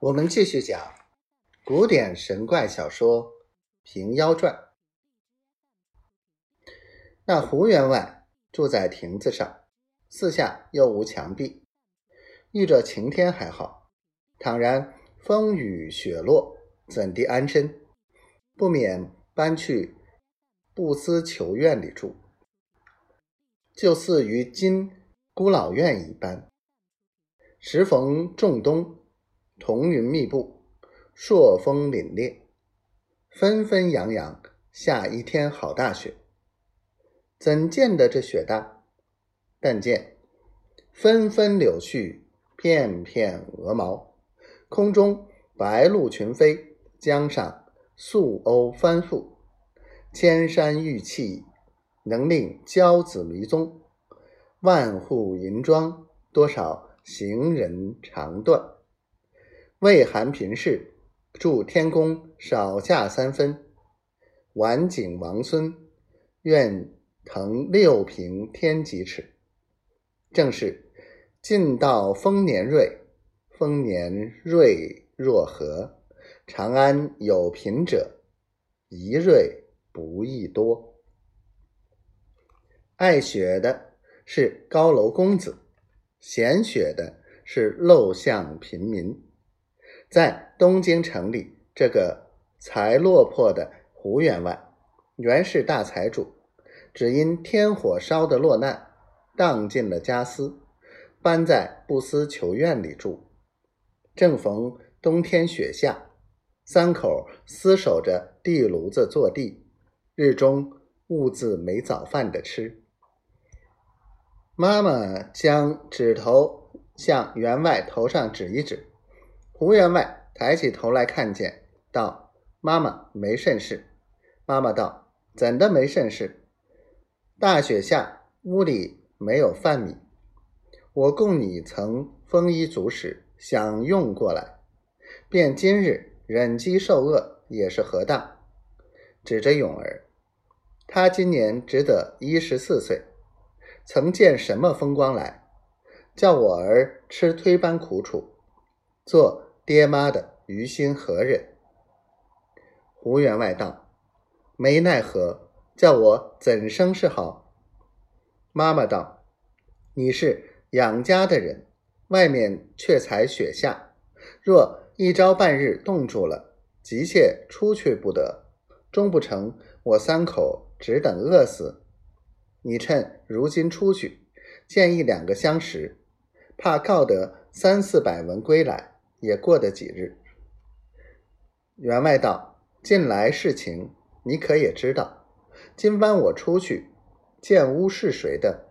我们继续讲古典神怪小说《平妖传》。那胡员外住在亭子上，四下又无墙壁，遇着晴天还好；倘然风雨雪落，怎地安身？不免搬去布斯求院里住，就似于今孤老院一般。时逢仲冬。彤云密布，朔风凛冽，纷纷扬扬，下一天好大雪。怎见得这雪大？但见纷纷柳絮，片片鹅毛，空中白鹭群飞，江上素鸥翻覆，千山玉砌，能令骄子迷踪。万户银装，多少行人肠断。魏韩平氏，祝天公少驾三分。晚景王孙，愿腾六平天几尺。正是晋道丰年瑞，丰年瑞若何？长安有贫者，一瑞不亦多。爱雪的是高楼公子，嫌雪的是陋巷贫民。在东京城里，这个才落魄的胡员外，原是大财主，只因天火烧的落难，荡尽了家私，搬在不思求院里住。正逢冬天雪下，三口厮守着地炉子坐地，日中兀自没早饭的吃。妈妈将指头向员外头上指一指。胡员外抬起头来看见，道：“妈妈没甚事。”妈妈道：“怎的没甚事？大雪下，屋里没有饭米，我供你曾丰衣足食，享用过来，便今日忍饥受饿也是何当？”指着勇儿，他今年只得一十四岁，曾见什么风光来？叫我儿吃推般苦楚，做。爹妈的于心何忍？胡员外道：“没奈何，叫我怎生是好？”妈妈道：“你是养家的人，外面却才雪下，若一朝半日冻住了，急切出去不得，终不成我三口只等饿死。你趁如今出去，见一两个相识，怕告得三四百文归来。”也过得几日。员外道：“近来事情，你可也知道？今晚我出去，见屋是谁的，